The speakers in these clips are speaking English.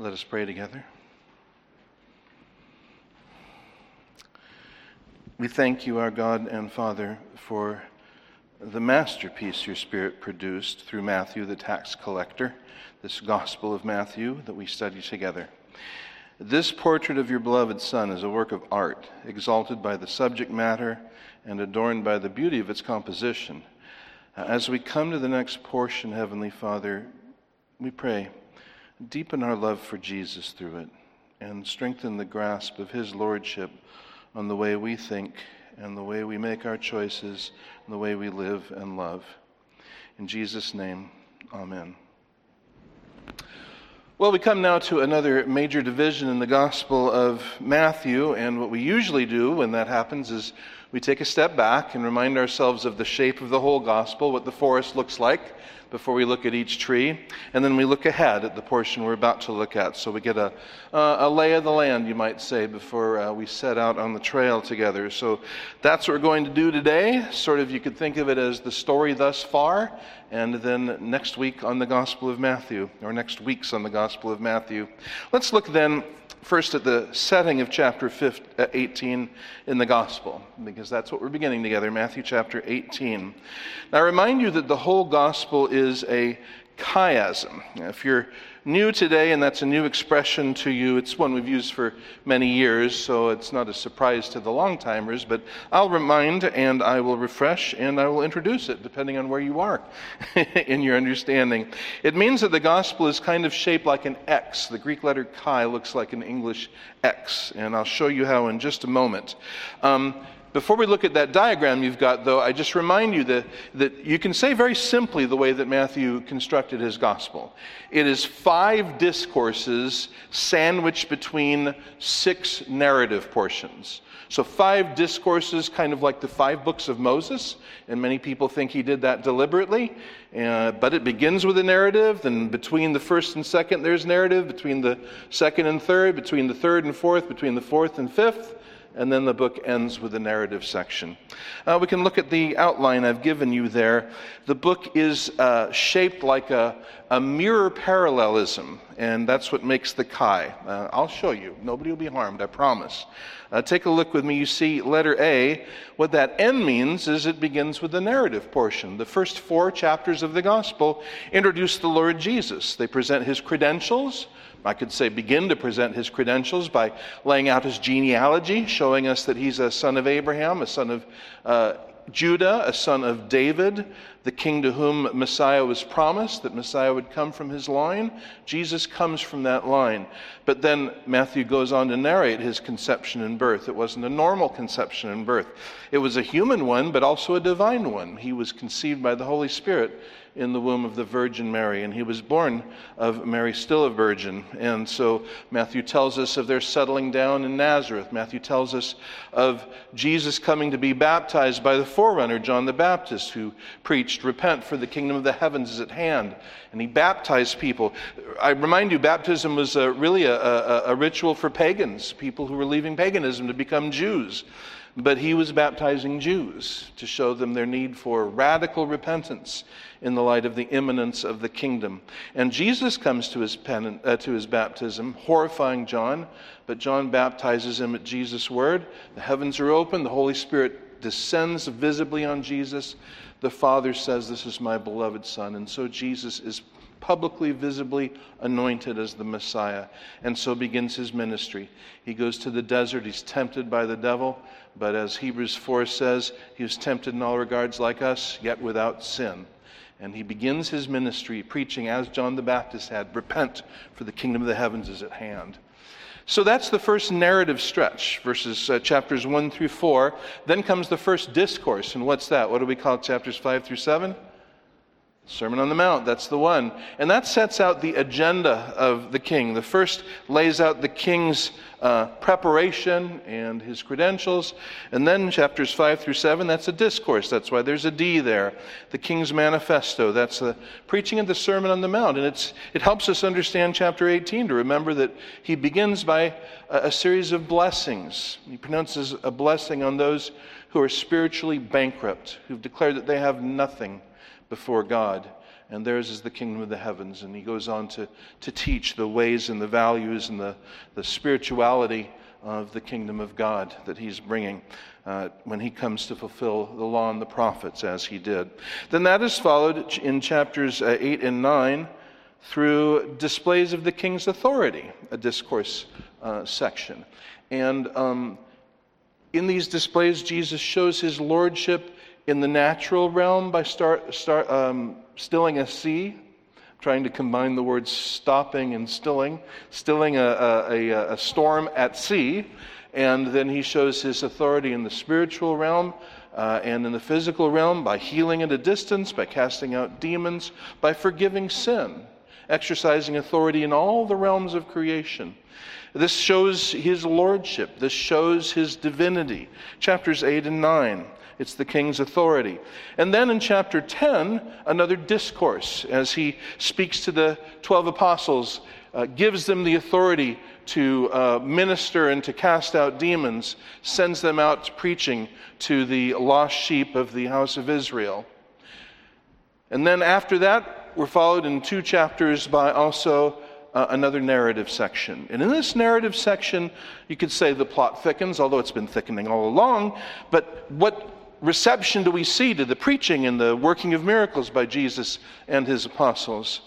Let us pray together. We thank you, our God and Father, for the masterpiece your Spirit produced through Matthew, the tax collector, this Gospel of Matthew that we study together. This portrait of your beloved Son is a work of art, exalted by the subject matter and adorned by the beauty of its composition. As we come to the next portion, Heavenly Father, we pray, deepen our love for Jesus through it and strengthen the grasp of His Lordship on the way we think and the way we make our choices and the way we live and love. In Jesus' name, Amen. Well, we come now to another major division in the Gospel of Matthew, and what we usually do when that happens is we take a step back and remind ourselves of the shape of the whole Gospel, what the forest looks like before we look at each tree, and then we look ahead at the portion we're about to look at. So we get a, a lay of the land, you might say, before uh, we set out on the trail together. So that's what we're going to do today. Sort of, you could think of it as the story thus far, and then next week on the Gospel of Matthew, or next week's on the Gospel of Matthew. Let's look then first at the setting of chapter uh, 18 in the Gospel, because that's what we're beginning together, Matthew chapter 18. Now, I remind you that the whole Gospel is a chiasm. If you're new today, and that's a new expression to you. It's one we've used for many years, so it's not a surprise to the long timers, but I'll remind and I will refresh and I will introduce it depending on where you are in your understanding. It means that the gospel is kind of shaped like an X. The Greek letter chi looks like an English X, and I'll show you how in just a moment. Um, before we look at that diagram you've got, though, I just remind you that, that you can say very simply the way that Matthew constructed his gospel. It is five discourses sandwiched between six narrative portions. So, five discourses, kind of like the five books of Moses, and many people think he did that deliberately. Uh, but it begins with a narrative, then between the first and second, there's narrative, between the second and third, between the third and fourth, between the fourth and fifth and then the book ends with a narrative section. Uh, we can look at the outline I've given you there. The book is uh, shaped like a, a, mirror parallelism, and that's what makes the chi. Uh, I'll show you. Nobody will be harmed, I promise. Uh, take a look with me. You see letter A. What that N means is it begins with the narrative portion. The first four chapters of the gospel introduce the Lord Jesus. They present his credentials, I could say begin to present his credentials by laying out his genealogy, showing us that he's a son of Abraham, a son of uh, Judah, a son of David, the king to whom Messiah was promised, that Messiah would come from his line. Jesus comes from that line. But then Matthew goes on to narrate his conception and birth. It wasn't a normal conception and birth, it was a human one, but also a divine one. He was conceived by the Holy Spirit in the womb of the Virgin Mary, and he was born of Mary, still a virgin. And so Matthew tells us of their settling down in Nazareth. Matthew tells us of Jesus coming to be baptized by the forerunner, John the Baptist, who preached, Repent, for the kingdom of the heavens is at hand. And he baptized people. I remind you, baptism was a, really a, a, a ritual for pagans, people who were leaving paganism to become Jews. But he was baptizing Jews to show them their need for radical repentance in the light of the imminence of the kingdom. And Jesus comes to his, pen, uh, to his baptism, horrifying John, but John baptizes him at Jesus' word. The heavens are open, the Holy Spirit descends visibly on Jesus. The Father says, This is my beloved Son. And so Jesus is publicly, visibly anointed as the Messiah. And so begins his ministry. He goes to the desert, he's tempted by the devil, but as Hebrews 4 says, he was tempted in all regards like us, yet without sin. And he begins his ministry preaching, as John the Baptist had Repent, for the kingdom of the heavens is at hand. So that's the first narrative stretch, verses uh, chapters 1 through 4. Then comes the first discourse. And what's that? What do we call chapters 5 through 7? Sermon on the Mount, that's the one. And that sets out the agenda of the king. The first lays out the king's uh, preparation and his credentials. And then chapters 5 through 7, that's a discourse. That's why there's a D there. The king's manifesto, that's the preaching of the Sermon on the Mount. And it's, it helps us understand chapter 18 to remember that he begins by a, a series of blessings. He pronounces a blessing on those who are spiritually bankrupt, who've declared that they have nothing before God. and theirs is the kingdom of the heavens. And he goes on to, to teach the ways and the values and the, the spirituality of the kingdom of God that he's bringing uh, when he comes to fulfill the law and the prophets as he did. Then that is followed in chapters uh, 8 and 9 through displays of the king's authority, a discourse uh, section. And um, in these displays, Jesus shows his lordship in the natural realm by start, start, um, stilling a sea, trying to combine the words stopping and stilling, stilling a, a, a, a storm at sea. And then he shows his authority in the spiritual realm uh, and in the physical realm by healing at a distance, by casting out demons, by forgiving sin, exercising authority in all the realms of creation. This shows his lordship. This shows his divinity. Chapters 8 and 9. It's the king's authority. And then in chapter 10, another discourse as he speaks to the 12 apostles, uh, gives them the authority to uh, minister and to cast out demons, sends them out preaching to the lost sheep of the house of Israel. And then after that, we're followed in two chapters by also uh, another narrative section. And in this narrative section, you could say the plot thickens, although it's been thickening all along. But what reception do we see to the preaching and the working of miracles by Jesus and his apostles?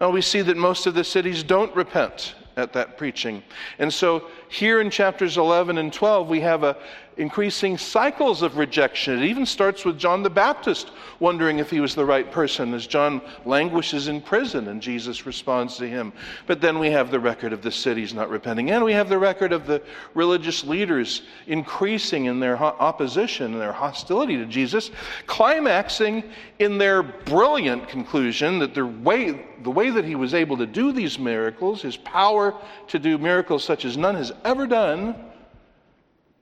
Well, we see that most of the cities don't repent at that preaching. And so here in chapters 11 and 12, we have a, increasing cycles of rejection. It even starts with John the Baptist wondering if he was the right person as John languishes in prison and Jesus responds to him. But then we have the record of the cities not repenting, and we have the record of the religious leaders increasing in their opposition and their hostility to Jesus, climaxing in their brilliant conclusion that the way, the way that he was able to do these miracles, his power to do miracles such as none has ever done,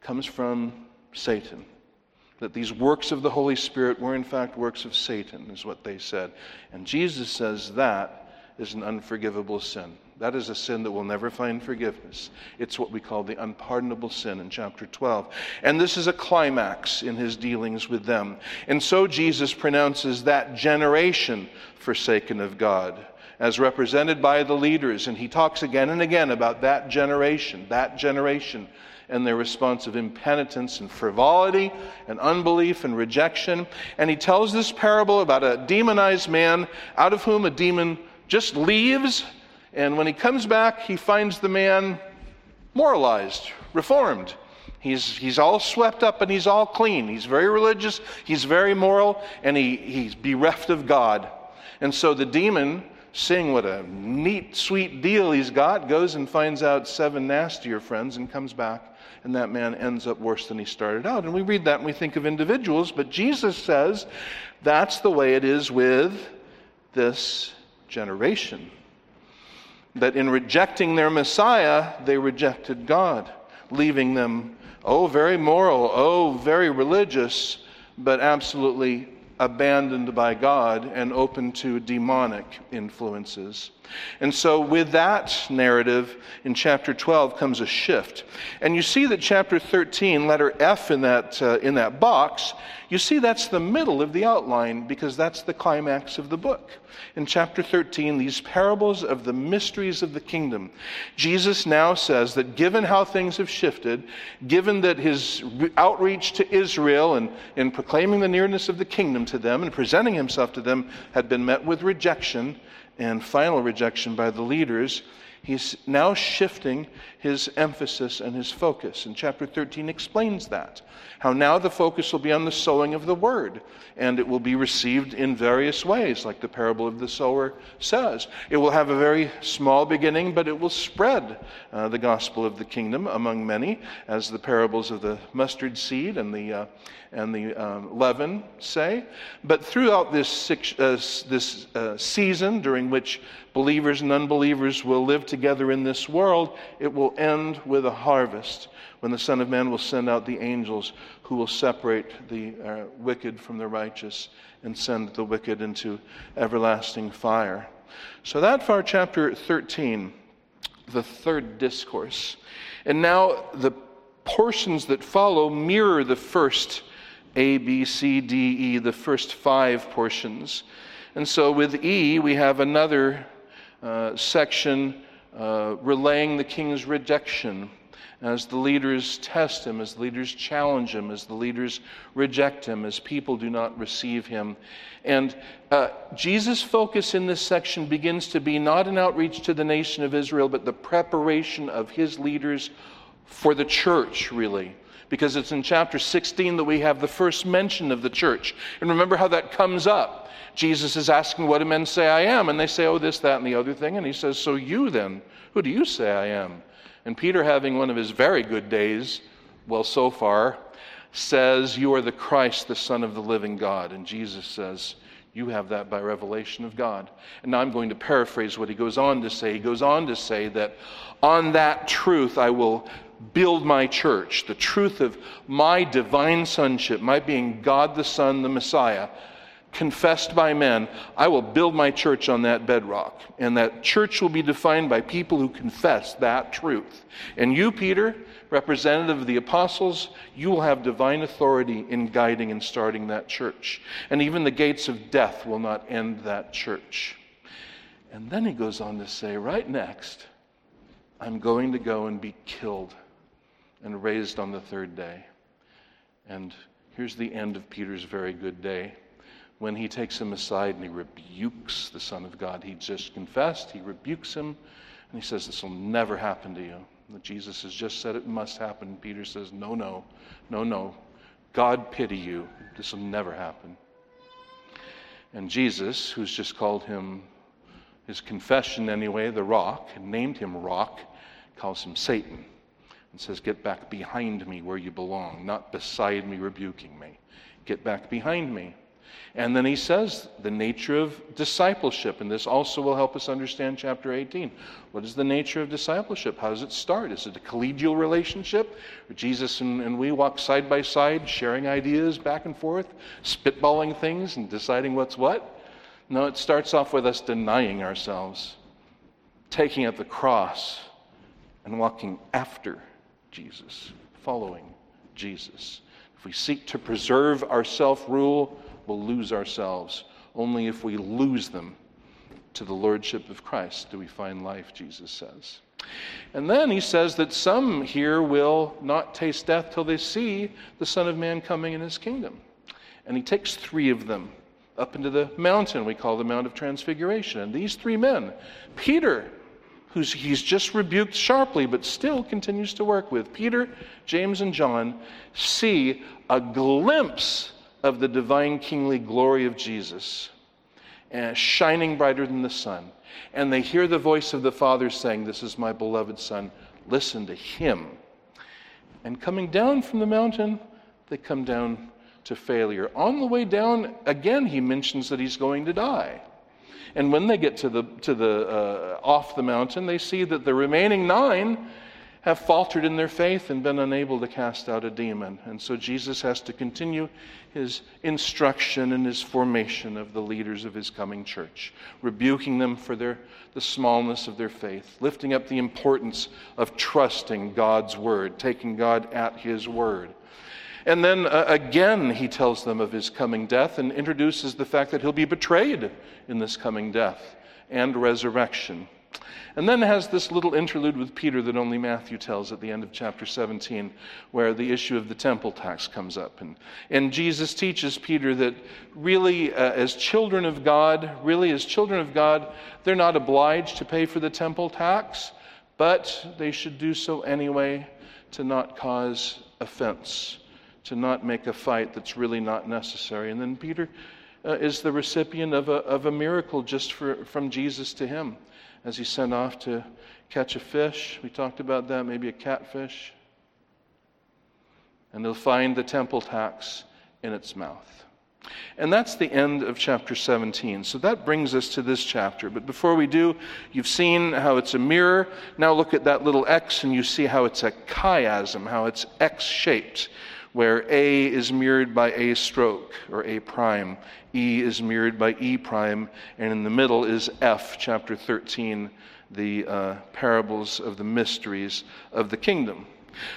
comes from Satan. That these works of the Holy Spirit were in fact works of Satan, is what they said. And Jesus says that is an unforgivable sin. That is a sin that will never find forgiveness. It's what we call the unpardonable sin in chapter 12. And this is a climax in his dealings with them. And so Jesus pronounces that generation forsaken of God as represented by the leaders. And he talks again and again about that generation, that generation and their response of impenitence and frivolity and unbelief and rejection. And he tells this parable about a demonized man out of whom a demon just leaves. And when he comes back, he finds the man moralized, reformed. He's, he's all swept up and he's all clean. He's very religious, he's very moral, and he, he's bereft of God. And so the demon, seeing what a neat, sweet deal he's got, goes and finds out seven nastier friends and comes back and that man ends up worse than he started out. And we read that and we think of individuals, but Jesus says that's the way it is with this generation. That in rejecting their Messiah, they rejected God, leaving them, oh, very moral, oh, very religious, but absolutely abandoned by God and open to demonic influences. And so, with that narrative in chapter 12 comes a shift. And you see that chapter 13, letter F in that, uh, in that box, you see that's the middle of the outline because that's the climax of the book. In chapter 13, these parables of the mysteries of the kingdom, Jesus now says that given how things have shifted, given that his outreach to Israel and in proclaiming the nearness of the kingdom to them and presenting himself to them had been met with rejection, and final rejection by the leaders, he's now shifting his emphasis and his focus. And chapter 13 explains that. How now the focus will be on the sowing of the word, and it will be received in various ways, like the parable of the sower says. It will have a very small beginning, but it will spread uh, the gospel of the kingdom among many, as the parables of the mustard seed and the, uh, and the um, leaven say. But throughout this, six, uh, this uh, season, during which believers and unbelievers will live together in this world, it will end with a harvest when the Son of Man will send out the angels who will separate the uh, wicked from the righteous and send the wicked into everlasting fire. So, that far, chapter 13, the third discourse. And now the portions that follow mirror the first A, B, C, D, E, the first five portions. And so with E, we have another uh, section uh, relaying the king's rejection as the leaders test him, as the leaders challenge him, as the leaders reject him, as people do not receive him. And uh, Jesus' focus in this section begins to be not an outreach to the nation of Israel, but the preparation of his leaders for the church, really. Because it's in chapter 16 that we have the first mention of the church. And remember how that comes up. Jesus is asking, What do men say I am? And they say, Oh, this, that, and the other thing. And he says, So you then, who do you say I am? And Peter, having one of his very good days, well, so far, says, You are the Christ, the Son of the living God. And Jesus says, You have that by revelation of God. And now I'm going to paraphrase what he goes on to say. He goes on to say that on that truth I will build my church, the truth of my divine sonship, my being God the Son, the Messiah confessed by men, I will build my church on that bedrock. And that church will be defined by people who confess that truth. And you, Peter, representative of the apostles, you will have divine authority in guiding and starting that church. And even the gates of death will not end that church. And then he goes on to say, right next, I'm going to go and be killed and raised on the third day. And here's the end of Peter's very good day when he takes him aside and he rebukes the Son of God. He just confessed, he rebukes him, and he says, This will never happen to you. Jesus has just said it must happen. Peter says, No, no, no, no. God pity you. This will never happen. And Jesus, who's just called him his confession anyway, the rock, and named him rock, calls him Satan and says, Get back behind me where you belong, not beside me rebuking me. Get back behind me. And then he says the nature of discipleship, and this also will help us understand chapter 18. What is the nature of discipleship? How does it start? Is it a collegial relationship? Where Jesus and, and we walk side by side, sharing ideas back and forth, spitballing things, and deciding what's what? No, it starts off with us denying ourselves, taking up the cross, and walking after Jesus, following Jesus. If we seek to preserve our self rule, we'll lose ourselves. Only if we lose them to the lordship of Christ do we find life, Jesus says. And then he says that some here will not taste death till they see the Son of Man coming in his kingdom. And he takes three of them up into the mountain we call the Mount of Transfiguration. And these three men, Peter, who's he's just rebuked sharply but still continues to work with, Peter, James, and John, see a glimpse of the divine kingly glory of Jesus, and shining brighter than the sun. And they hear the voice of the Father saying, This is my beloved Son, listen to him. And coming down from the mountain, they come down to failure. On the way down, again, he mentions that he's going to die. And when they get to the, to the uh, off the mountain, they see that the remaining nine have faltered in their faith and been unable to cast out a demon. And so Jesus has to continue his instruction and his formation of the leaders of his coming church, rebuking them for their, the smallness of their faith, lifting up the importance of trusting God's word, taking God at his word. And then uh, again, he tells them of his coming death and introduces the fact that he'll be betrayed in this coming death and resurrection. And then has this little interlude with Peter that only Matthew tells at the end of chapter 17, where the issue of the temple tax comes up. And, and Jesus teaches Peter that really, uh, as children of God, really, as children of God, they're not obliged to pay for the temple tax, but they should do so anyway to not cause offense, to not make a fight that's really not necessary. And then Peter uh, is the recipient of a, of a miracle just for, from Jesus to him as he sent off to catch a fish. We talked about that, maybe a catfish. And they'll find the temple tax in its mouth. And that's the end of chapter 17. So that brings us to this chapter. But before we do, you've seen how it's a mirror. Now look at that little X and you see how it's a chiasm, how it's X shaped, where A is mirrored by A stroke or A prime, E is mirrored by E prime, and in the middle is F, chapter 13, the uh, parables of the mysteries of the kingdom.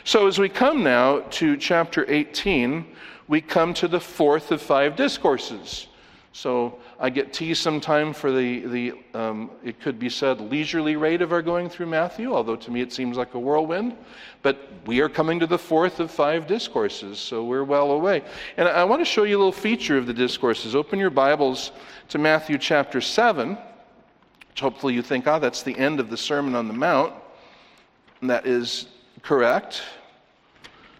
So as we come now to chapter 18, we come to the fourth of five discourses. So I get teased sometime for the, the um, it could be said, leisurely rate of our going through Matthew, although to me it seems like a whirlwind. But we are coming to the fourth of five discourses, so we're well away. And I want to show you a little feature of the discourses. Open your Bibles to Matthew chapter 7, which hopefully you think, ah, that's the end of the Sermon on the Mount. And that is correct.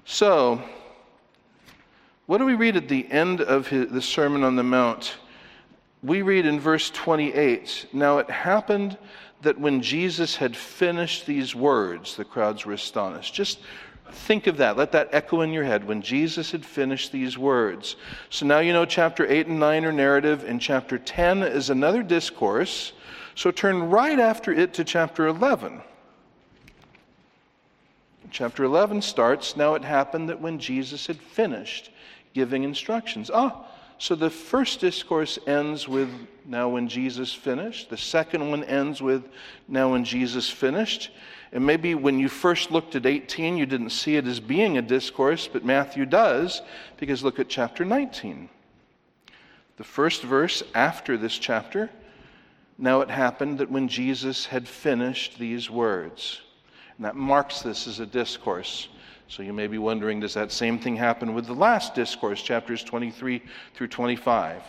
So, what do we read at the end of his, the Sermon on the Mount? We read in verse 28 Now it happened that when Jesus had finished these words, the crowds were astonished. Just think of that. Let that echo in your head. When Jesus had finished these words. So now you know chapter 8 and 9 are narrative, and chapter 10 is another discourse. So turn right after it to chapter 11. Chapter 11 starts Now it happened that when Jesus had finished giving instructions. Ah, so the first discourse ends with now when Jesus finished. The second one ends with now when Jesus finished. And maybe when you first looked at 18, you didn't see it as being a discourse, but Matthew does, because look at chapter 19. The first verse after this chapter now it happened that when Jesus had finished these words, and that marks this as a discourse. So you may be wondering does that same thing happen with the last discourse, chapters 23 through 25?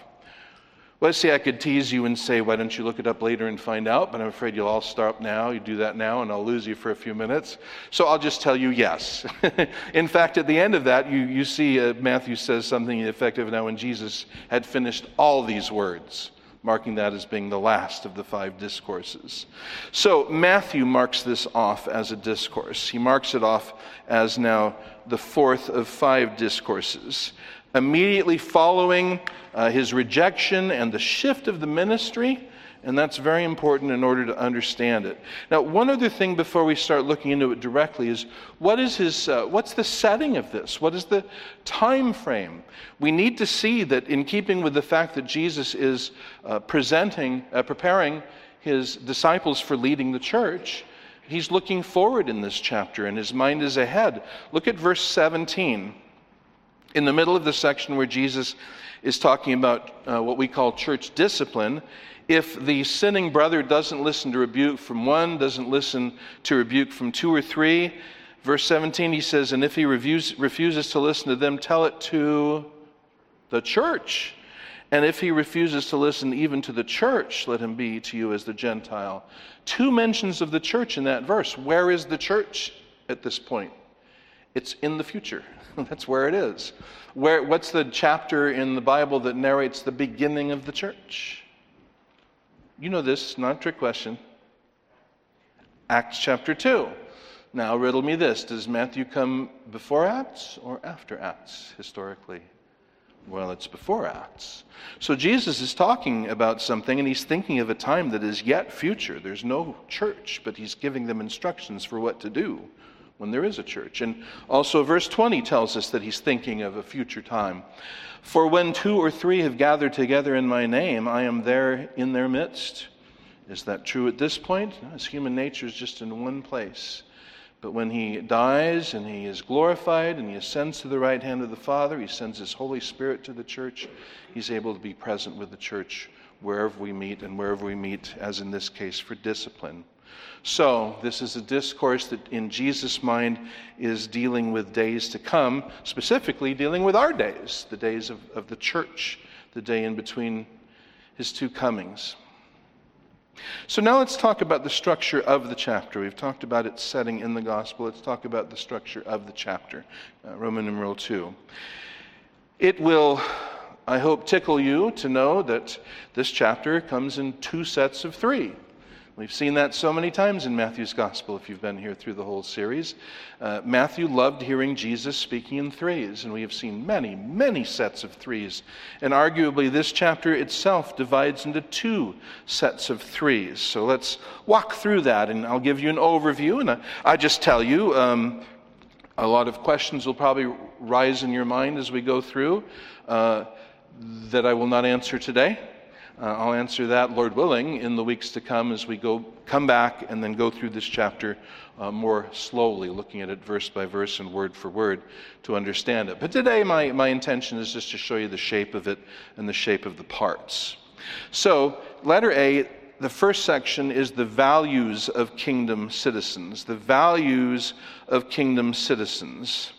Let's say I could tease you and say, why don't you look it up later and find out? But I'm afraid you'll all stop now. You do that now, and I'll lose you for a few minutes. So I'll just tell you yes. in fact, at the end of that, you, you see uh, Matthew says something effective now when Jesus had finished all these words marking that as being the last of the five discourses. So Matthew marks this off as a discourse. He marks it off as now the fourth of five discourses. Immediately following uh, his rejection and the shift of the ministry, and that's very important in order to understand it. Now, one other thing before we start looking into it directly is what is his, uh, what's the setting of this? What is the time frame? We need to see that in keeping with the fact that Jesus is uh, presenting, uh, preparing his disciples for leading the church, he's looking forward in this chapter and his mind is ahead. Look at verse 17. In the middle of the section where Jesus is talking about uh, what we call church discipline, if the sinning brother doesn't listen to rebuke from one, doesn't listen to rebuke from two or three, verse 17 he says, and if he refuses to listen to them, tell it to the church. And if he refuses to listen even to the church, let him be to you as the Gentile. Two mentions of the church in that verse. Where is the church at this point? It's in the future. That's where it is. Where, what's the chapter in the Bible that narrates the beginning of the church? You know this, not a trick question. Acts chapter 2. Now, riddle me this Does Matthew come before Acts or after Acts historically? Well, it's before Acts. So Jesus is talking about something and he's thinking of a time that is yet future. There's no church, but he's giving them instructions for what to do when there is a church. And also, verse 20 tells us that he's thinking of a future time. For when two or three have gathered together in my name, I am there in their midst. Is that true at this point? His human nature is just in one place. But when he dies and he is glorified and he ascends to the right hand of the Father, he sends his Holy Spirit to the church, he's able to be present with the church wherever we meet and wherever we meet, as in this case, for discipline. So, this is a discourse that in Jesus' mind is dealing with days to come, specifically dealing with our days, the days of, of the church, the day in between his two comings. So, now let's talk about the structure of the chapter. We've talked about its setting in the gospel. Let's talk about the structure of the chapter, uh, Roman numeral 2. It will, I hope, tickle you to know that this chapter comes in two sets of three. We've seen that so many times in Matthew's gospel if you've been here through the whole series. Uh, Matthew loved hearing Jesus speaking in threes, and we have seen many, many sets of threes. And arguably, this chapter itself divides into two sets of threes. So let's walk through that, and I'll give you an overview. And I, I just tell you, um, a lot of questions will probably rise in your mind as we go through uh, that I will not answer today. Uh, I'll answer that, Lord willing, in the weeks to come as we go come back and then go through this chapter uh, more slowly, looking at it verse by verse and word for word to understand it. But today, my, my intention is just to show you the shape of it and the shape of the parts. So, letter A, the first section is the values of kingdom citizens. The values of kingdom citizens.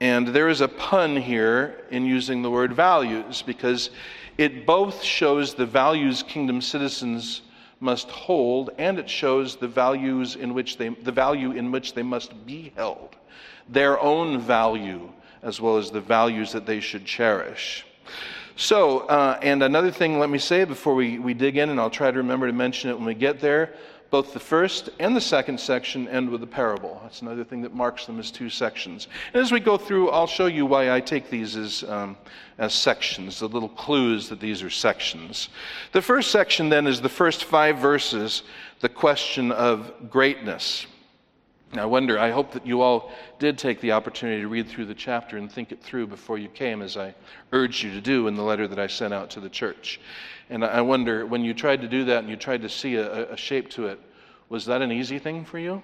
And there is a pun here in using the word values because it both shows the values kingdom citizens must hold and it shows the values in which they the value in which they must be held. Their own value as well as the values that they should cherish. So, uh, and another thing, let me say before we, we dig in, and I'll try to remember to mention it when we get there both the first and the second section end with a parable. That's another thing that marks them as two sections. And as we go through, I'll show you why I take these as, um, as sections, the little clues that these are sections. The first section then is the first five verses, the question of greatness. I wonder, I hope that you all did take the opportunity to read through the chapter and think it through before you came, as I urged you to do in the letter that I sent out to the church. And I wonder, when you tried to do that and you tried to see a, a shape to it, was that an easy thing for you?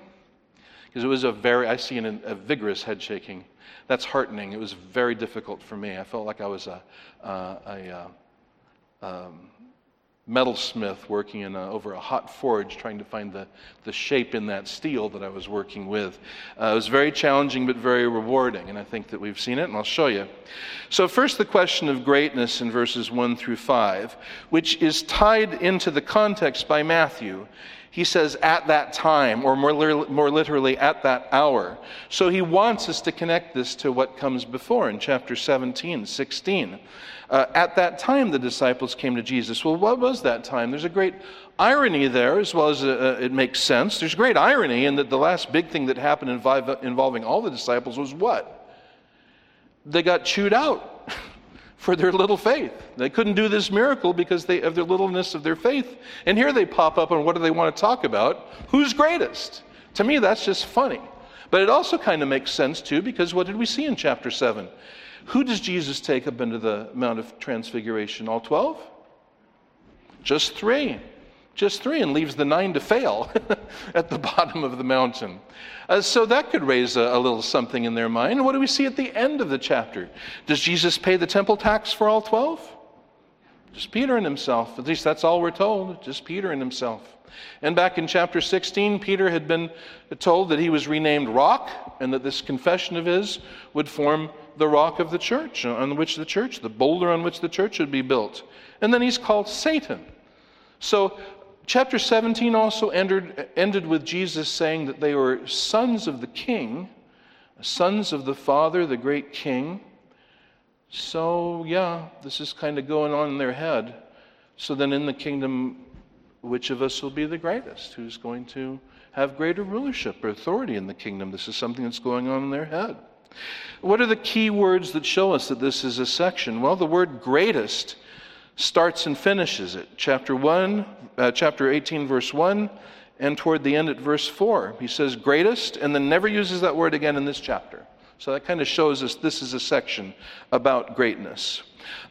Because it was a very, I see an, a vigorous head shaking. That's heartening. It was very difficult for me. I felt like I was a, uh, a uh, um, metalsmith working in a, over a hot forge trying to find the, the shape in that steel that I was working with. Uh, it was very challenging but very rewarding, and I think that we've seen it, and I'll show you. So, first, the question of greatness in verses 1 through 5, which is tied into the context by Matthew. He says, at that time, or more, more literally, at that hour. So he wants us to connect this to what comes before in chapter 17, 16. Uh, at that time, the disciples came to Jesus. Well, what was that time? There's a great irony there, as well as uh, uh it makes sense. There's great irony in that the last big thing that happened involving all the disciples was what? They got chewed out. For their little faith. They couldn't do this miracle because they, of their littleness of their faith. And here they pop up and what do they want to talk about? Who's greatest? To me, that's just funny. But it also kind of makes sense too because what did we see in chapter 7? Who does Jesus take up into the Mount of Transfiguration? All 12? Just three just three and leaves the nine to fail at the bottom of the mountain. Uh, so that could raise a, a, little something in their mind. What do we see at the end of the chapter? Does Jesus pay the temple tax for all 12? Just Peter and himself. At least that's all we're told. Just Peter and himself. And back in chapter 16, Peter had been told that he was renamed Rock and that this confession of his would form the rock of the church, on which the church, the boulder on which the church would be built. And then he's called Satan. So Chapter 17 also entered, ended with Jesus saying that they were sons of the king, sons of the Father, the great king. So, yeah, this is kind of going on in their head. So then, in the kingdom, which of us will be the greatest? Who's going to have greater rulership or authority in the kingdom? This is something that's going on in their head. What are the key words that show us that this is a section? Well, the word greatest starts and finishes it. Chapter 1, uh, chapter 18, verse 1, and toward the end at verse 4. He says greatest, and then never uses that word again in this chapter. So that kind of shows us this is a section about greatness.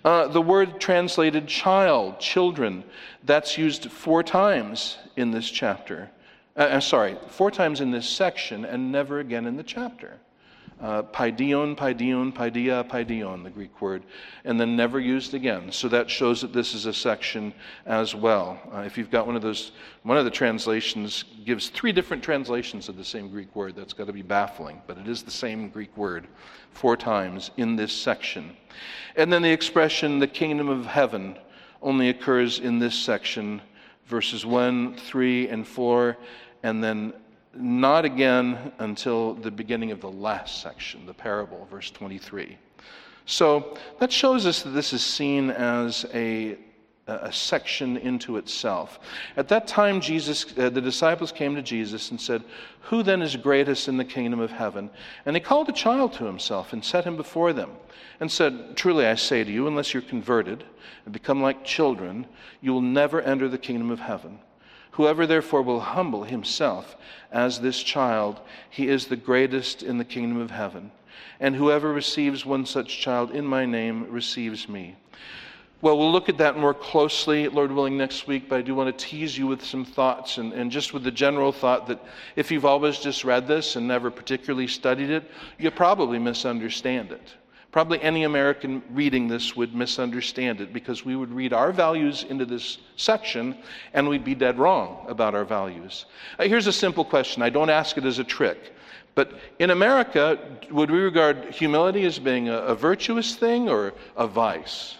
Uh, the word translated child, children, that's used four times in this chapter. Uh, uh sorry, four times in this section and never again in the chapter uh, paidion, paidion, paidia, paidion, the Greek word, and then never used again. So that shows that this is a section as well. Uh, if you've got one of those, one of the translations gives three different translations of the same Greek word. That's got to be baffling, but it is the same Greek word four times in this section. And then the expression, the kingdom of heaven, only occurs in this section, verses 1, 3, and 4, and then not again until the beginning of the last section, the parable, verse 23. So that shows us that this is seen as a, a section into itself. At that time, Jesus, uh, the disciples came to Jesus and said, Who then is greatest in the kingdom of heaven? And he called a child to himself and set him before them and said, Truly I say to you, unless you're converted and become like children, you will never enter the kingdom of heaven. Whoever therefore will humble himself as this child, he is the greatest in the kingdom of heaven. And whoever receives one such child in my name receives me. Well, we'll look at that more closely, Lord willing, next week, but I do want to tease you with some thoughts and, and just with the general thought that if you've always just read this and never particularly studied it, you probably misunderstand it. Probably any American reading this would misunderstand it because we would read our values into this section and we'd be dead wrong about our values. Uh, here's a simple question. I don't ask it as a trick. But in America, would we regard humility as being a, a virtuous thing or a vice?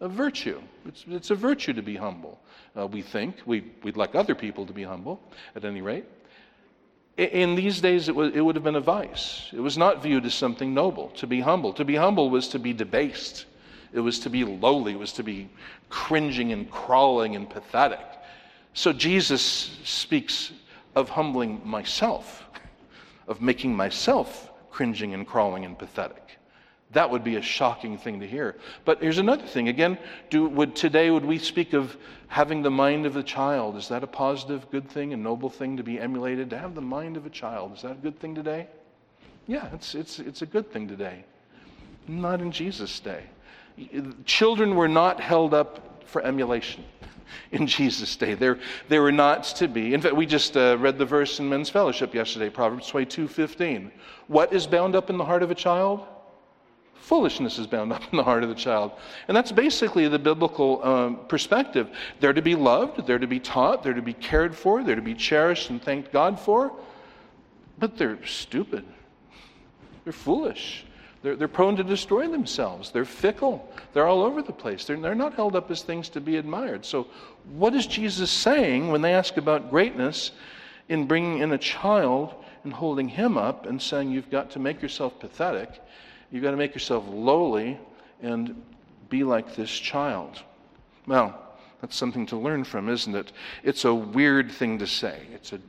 a virtue. It's, it's a virtue to be humble, uh, we think. We, we'd like other people to be humble, at any rate. In these days, it, was, it would have been a vice. It was not viewed as something noble to be humble. To be humble was to be debased, it was to be lowly, it was to be cringing and crawling and pathetic. So Jesus speaks of humbling myself, of making myself cringing and crawling and pathetic. That would be a shocking thing to hear. But here's another thing. Again, do, would today would we speak of having the mind of a child? Is that a positive, good thing, a noble thing to be emulated? To have the mind of a child, is that a good thing today? Yeah, it's, it's, it's a good thing today. Not in Jesus' day. Children were not held up for emulation in Jesus' day. They they were not to be. In fact, we just uh, read the verse in men's fellowship yesterday, Proverbs 22 15. What is bound up in the heart of a child? Foolishness is bound up in the heart of the child. And that's basically the biblical um, perspective. They're to be loved, they're to be taught, they're to be cared for, they're to be cherished and thanked God for. But they're stupid, they're foolish. They're, they're prone to destroy themselves. They're fickle. They're all over the place. They're, they're not held up as things to be admired. So, what is Jesus saying when they ask about greatness in bringing in a child and holding him up and saying you've got to make yourself pathetic? You've got to make yourself lowly and be like this child. Well, that's something to learn from, isn't it? It's a weird thing to say. It's a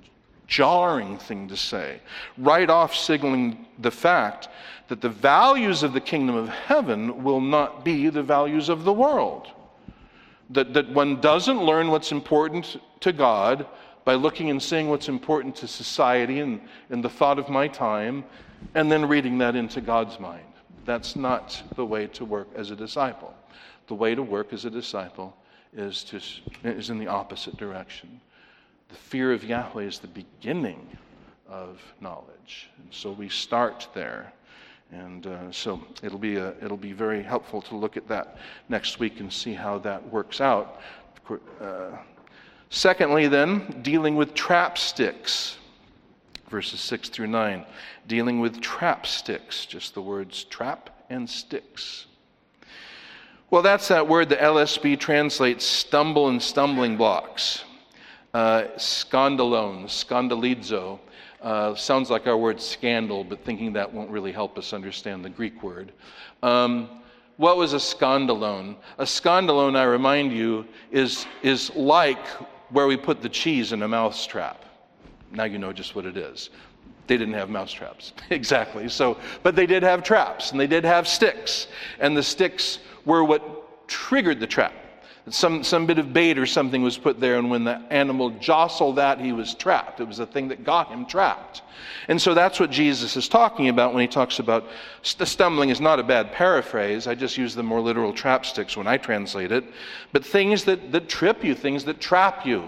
jarring thing to say. Right off, signaling the fact that the values of the kingdom of heaven will not be the values of the world. That, that one doesn't learn what's important to God by looking and seeing what's important to society and, and the thought of my time, and then reading that into God's mind. That's not the way to work as a disciple. The way to work as a disciple is, to, is in the opposite direction. The fear of Yahweh is the beginning of knowledge. And so we start there. And uh, so it'll be, a, it'll be very helpful to look at that next week and see how that works out. Uh, secondly, then, dealing with trap sticks verses 6 through 9, dealing with trap sticks, just the words trap and sticks. Well, that's that word the LSB translates stumble and stumbling blocks. Uh, skandalon, scandalizo. Uh, sounds like our word scandal, but thinking that won't really help us understand the Greek word. Um, what was a skandalon? A skandalon, I remind you, is, is like where we put the cheese in a mousetrap. Now you know just what it is. They didn't have mouse traps. exactly. So, but they did have traps and they did have sticks. And the sticks were what triggered the trap. Some, some bit of bait or something was put there, and when the animal jostled that, he was trapped. It was the thing that got him trapped. And so that's what Jesus is talking about when he talks about st- stumbling is not a bad paraphrase. I just use the more literal trap sticks when I translate it. But things that, that trip you, things that trap you.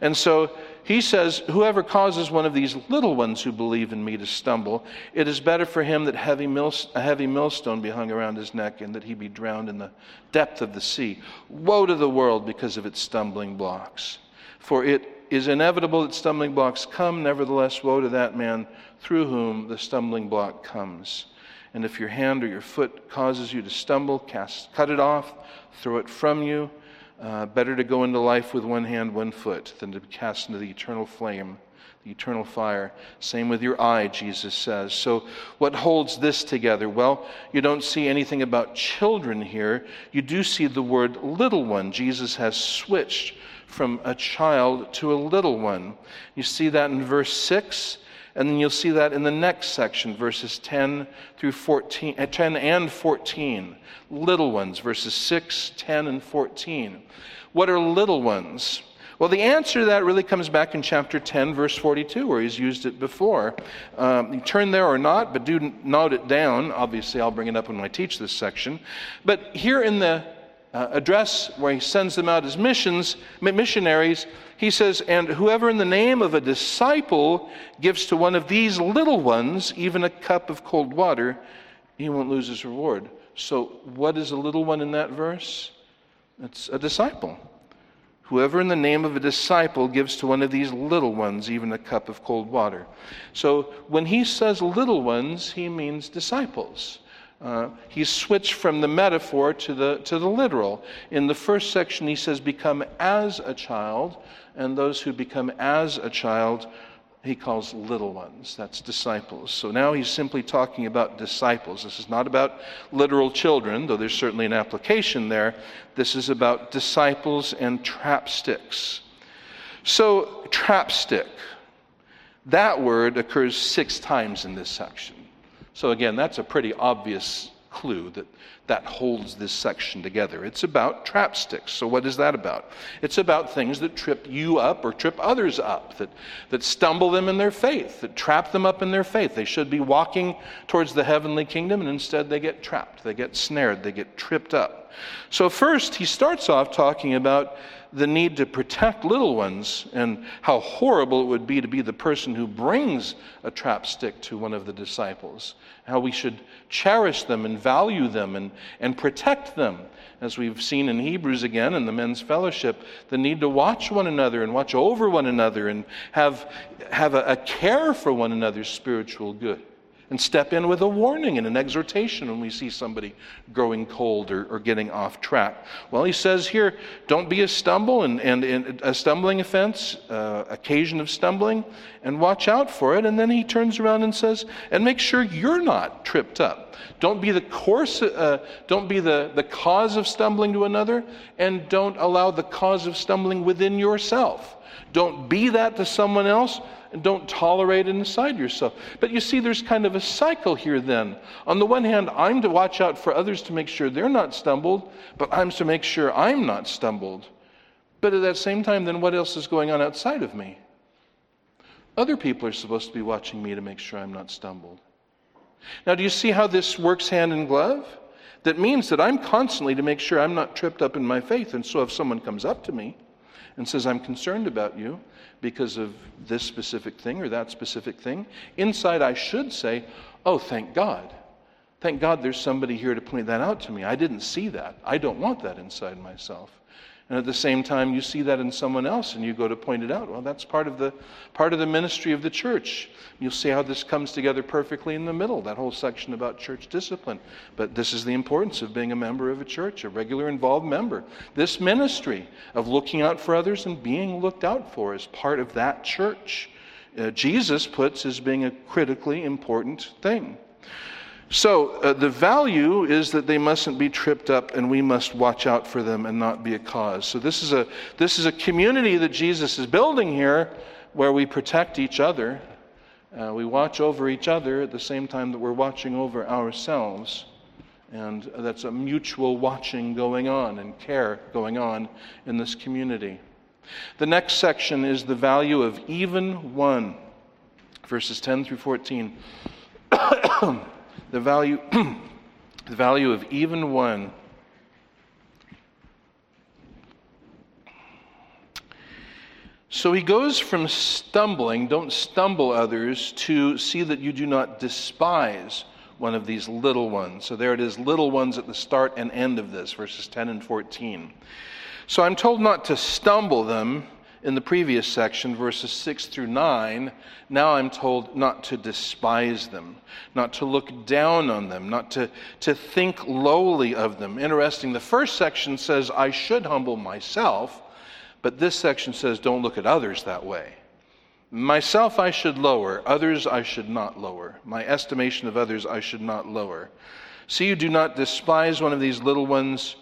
And so he says, Whoever causes one of these little ones who believe in me to stumble, it is better for him that heavy mill, a heavy millstone be hung around his neck and that he be drowned in the depth of the sea. Woe to the world because of its stumbling blocks. For it is inevitable that stumbling blocks come, nevertheless, woe to that man through whom the stumbling block comes. And if your hand or your foot causes you to stumble, cast, cut it off, throw it from you. Uh, better to go into life with one hand, one foot, than to be cast into the eternal flame, the eternal fire. Same with your eye, Jesus says. So, what holds this together? Well, you don't see anything about children here. You do see the word little one. Jesus has switched from a child to a little one. You see that in verse 6 and then you'll see that in the next section, verses 10 through 14, uh, 10 and 14. Little ones, verses 6, 10, and 14. What are little ones? Well, the answer to that really comes back in chapter 10, verse 42, where he's used it before. Um, you turn there or not, but do note it down. Obviously, I'll bring it up when I teach this section. But here in the uh, address where he sends them out as missions, missionaries, he says, And whoever in the name of a disciple gives to one of these little ones even a cup of cold water, he won't lose his reward. So, what is a little one in that verse? It's a disciple. Whoever in the name of a disciple gives to one of these little ones even a cup of cold water. So, when he says little ones, he means disciples. Uh, he's switched from the metaphor to the, to the literal. In the first section, he says, Become as a child, and those who become as a child, he calls little ones. That's disciples. So now he's simply talking about disciples. This is not about literal children, though there's certainly an application there. This is about disciples and trapsticks. So, trapstick, that word occurs six times in this section. So, again, that's a pretty obvious clue that that holds this section together. It's about trap sticks. So, what is that about? It's about things that trip you up or trip others up, that, that stumble them in their faith, that trap them up in their faith. They should be walking towards the heavenly kingdom, and instead they get trapped, they get snared, they get tripped up. So, first, he starts off talking about the need to protect little ones and how horrible it would be to be the person who brings a trap stick to one of the disciples, how we should cherish them and value them and, and protect them. As we've seen in Hebrews again in the men's fellowship, the need to watch one another and watch over one another and have, have a, a care for one another's spiritual good and step in with a warning and an exhortation when we see somebody growing cold or, or getting off track. Well, he says here, don't be a stumble and, and, and a stumbling offense, uh, occasion of stumbling, and watch out for it. And then he turns around and says, and make sure you're not tripped up. Don't be the course, uh, don't be the, the cause of stumbling to another, and don't allow the cause of stumbling within yourself. Don't be that to someone else and don't tolerate it inside yourself. But you see, there's kind of a cycle here then. On the one hand, I'm to watch out for others to make sure they're not stumbled, but I'm to make sure I'm not stumbled. But at that same time, then what else is going on outside of me? Other people are supposed to be watching me to make sure I'm not stumbled. Now, do you see how this works hand in glove? That means that I'm constantly to make sure I'm not tripped up in my faith. And so if someone comes up to me and says, I'm concerned about you, because of this specific thing or that specific thing. Inside, I should say, Oh, thank God. Thank God there's somebody here to point that out to me. I didn't see that. I don't want that inside myself. And at the same time, you see that in someone else and you go to point it out. Well, that's part of the, part of the ministry of the church. You'll see how this comes together perfectly in the middle, that whole section about church discipline. But this is the importance of being a member of a church, a regular involved member. This ministry of looking out for others and being looked out for is part of that church. Uh, Jesus puts as being a critically important thing. So uh, the value is that they mustn't be tripped up and we must watch out for them and not be a cause. So this is a, this is a community that Jesus is building here where we protect each other. Uh, we watch over each other at the same time that we're watching over ourselves. And that's a mutual watching going on and care going on in this community. The next section is the value of even one, verses 10 through 14. the value, the value of even one. So he goes from stumbling, don't stumble others, to see that you do not despise one of these little ones. So there it is, little ones at the start and end of this, verses 10 and 14. So I'm told not to stumble them, in the previous section, verses 6 through 9, now I'm told not to despise them, not to look down on them, not to, to think lowly of them. Interesting, the first section says, I should humble myself, but this section says, don't look at others that way. Myself I should lower, others I should not lower. My estimation of others I should not lower. See, you do not despise one of these little ones.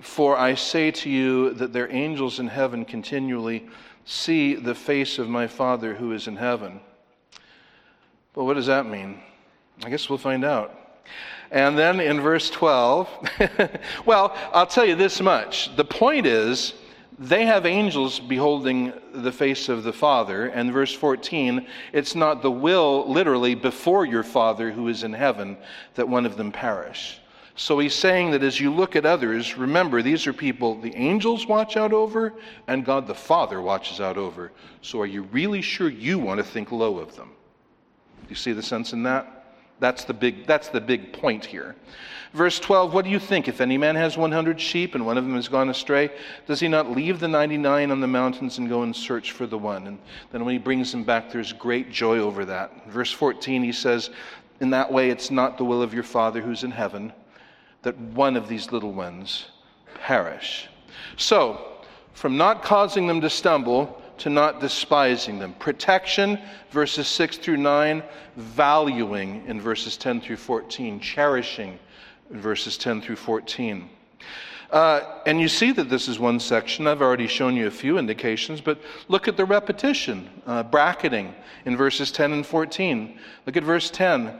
For I say to you that their angels in heaven continually see the face of my Father who is in heaven. But what does that mean? I guess we'll find out. And then in verse 12, well, I'll tell you this much. The point is, they have angels beholding the face of the Father. And verse 14, it's not the will, literally, before your Father who is in heaven, that one of them perish. So he's saying that as you look at others, remember these are people the angels watch out over and God the Father watches out over. So are you really sure you want to think low of them? Do you see the sense in that? That's the big, that's the big point here. Verse 12 What do you think? If any man has 100 sheep and one of them has gone astray, does he not leave the 99 on the mountains and go and search for the one? And then when he brings him back, there's great joy over that. Verse 14, he says, In that way, it's not the will of your Father who's in heaven that one of these little ones perish. So, from not causing them to stumble to not despising them. Protection, verses 6 through 9. Valuing in verses 10 through 14. Cherishing in verses 10 through 14. Uh, and you see that this is one section. I've already shown you a few indications, but look at the repetition, uh, bracketing in verses 10 and 14. Look at verse 10.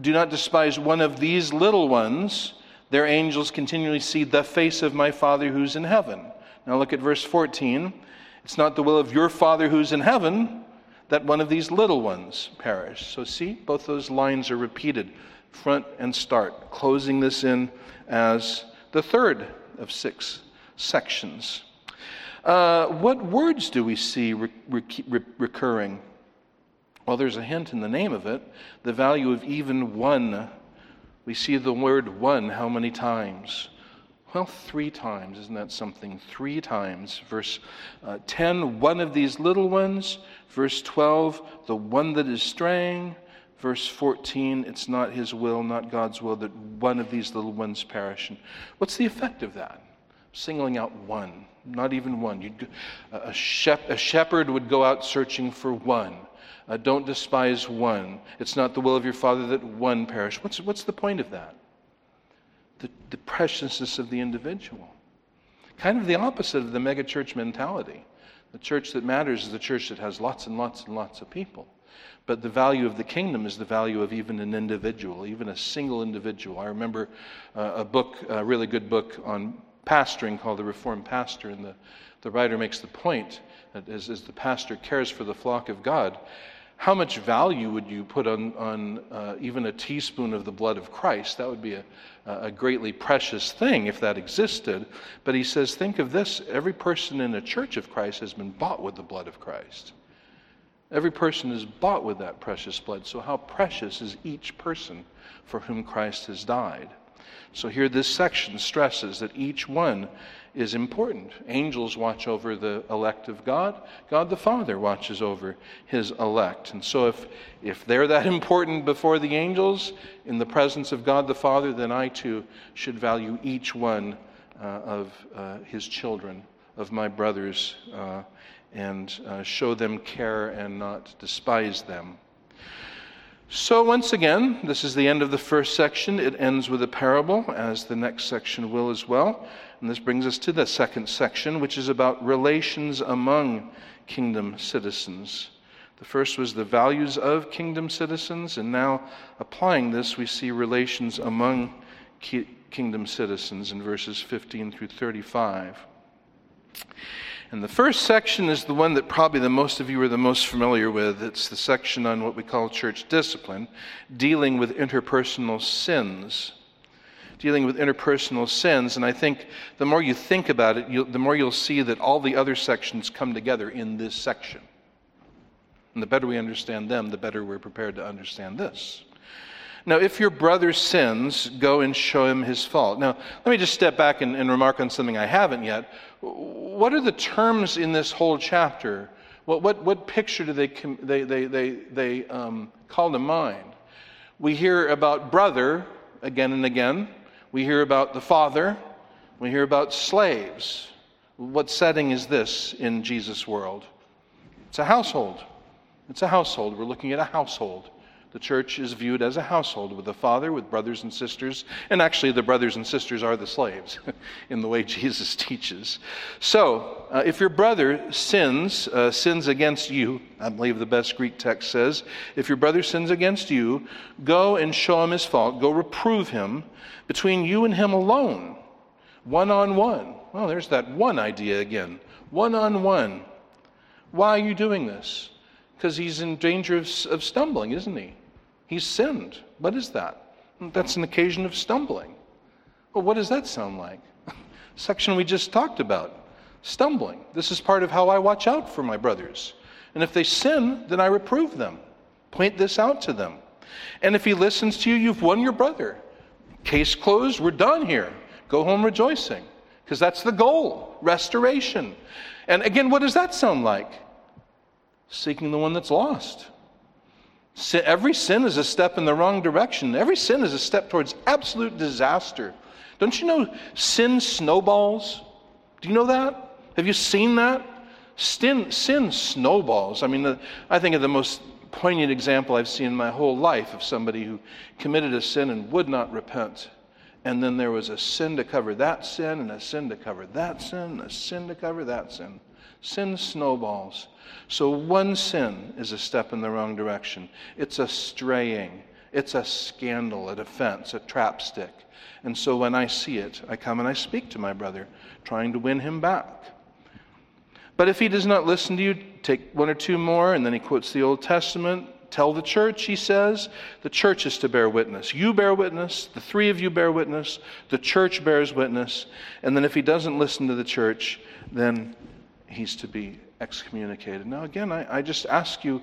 Do not despise one of these little ones. Their angels continually see the face of my Father who's in heaven. Now look at verse 14. It's not the will of your Father who's in heaven that one of these little ones perish. So, see, both those lines are repeated, front and start, closing this in as the third of six sections. Uh, what words do we see re- re- recurring? Well, there's a hint in the name of it the value of even one. We see the word one how many times? Well, three times. Isn't that something? Three times. Verse uh, 10, one of these little ones. Verse 12, the one that is straying. Verse 14, it's not his will, not God's will, that one of these little ones perish. And what's the effect of that? Singling out one, not even one. You'd, a, shep, a shepherd would go out searching for one. Uh, don't despise one. It's not the will of your Father that one perish. What's, what's the point of that? the, the preciousness of the individual. Kind of the opposite of the megachurch mentality. The church that matters is the church that has lots and lots and lots of people. But the value of the kingdom is the value of even an individual, even a single individual. I remember uh, a book, a really good book on pastoring called The Reformed Pastor, and the, the writer makes the point that as, as the pastor cares for the flock of God, how much value would you put on, on uh, even a teaspoon of the blood of Christ? That would be a, a greatly precious thing if that existed. But he says, think of this every person in the church of Christ has been bought with the blood of Christ. Every person is bought with that precious blood. So, how precious is each person for whom Christ has died? So, here this section stresses that each one is important. Angels watch over the elect of God. God the Father watches over his elect. And so if, if they're that important before the angels in the presence of God the Father, then I too should value each one uh, of uh, his children, of my brothers, uh, and uh, show them care and not despise them. So, once again, this is the end of the first section. It ends with a parable, as the next section will as well. And this brings us to the second section, which is about relations among kingdom citizens. The first was the values of kingdom citizens, and now applying this, we see relations among kingdom citizens in verses 15 through 35. And the first section is the one that probably the most of you are the most familiar with. It's the section on what we call church discipline, dealing with interpersonal sins. Dealing with interpersonal sins. And I think the more you think about it, the more you'll see that all the other sections come together in this section. And the better we understand them, the better we're prepared to understand this. Now, if your brother sins, go and show him his fault. Now, let me just step back and, and remark on something I haven't yet. What are the terms in this whole chapter? What, what, what picture do they, they, they, they, they um, call to mind? We hear about brother again and again. We hear about the father. We hear about slaves. What setting is this in Jesus' world? It's a household. It's a household. We're looking at a household. The church is viewed as a household with a father, with brothers and sisters, and actually the brothers and sisters are the slaves in the way Jesus teaches. So, uh, if your brother sins, uh, sins against you, I believe the best Greek text says, if your brother sins against you, go and show him his fault, go reprove him between you and him alone, one on one. Well, there's that one idea again one on one. Why are you doing this? Because he's in danger of, of stumbling, isn't he? He's sinned. What is that? That's an occasion of stumbling. Well, what does that sound like? Section we just talked about stumbling. This is part of how I watch out for my brothers. And if they sin, then I reprove them. Point this out to them. And if he listens to you, you've won your brother. Case closed, we're done here. Go home rejoicing. Because that's the goal restoration. And again, what does that sound like? Seeking the one that's lost. Every sin is a step in the wrong direction. Every sin is a step towards absolute disaster. Don't you know sin snowballs? Do you know that? Have you seen that? Sin, sin snowballs. I mean, I think of the most poignant example I've seen in my whole life of somebody who committed a sin and would not repent. And then there was a sin to cover that sin, and a sin to cover that sin, and a sin to cover that sin. Sin snowballs. So one sin is a step in the wrong direction. It's a straying, it's a scandal, a defense, a trap stick. And so when I see it, I come and I speak to my brother, trying to win him back. But if he does not listen to you, take one or two more, and then he quotes the Old Testament. Tell the church, he says. The church is to bear witness. You bear witness. The three of you bear witness. The church bears witness. And then if he doesn't listen to the church, then he's to be excommunicated. Now, again, I, I just ask you,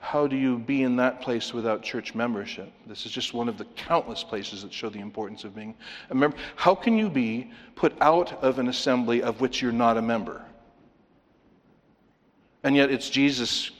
how do you be in that place without church membership? This is just one of the countless places that show the importance of being a member. How can you be put out of an assembly of which you're not a member? And yet, it's Jesus'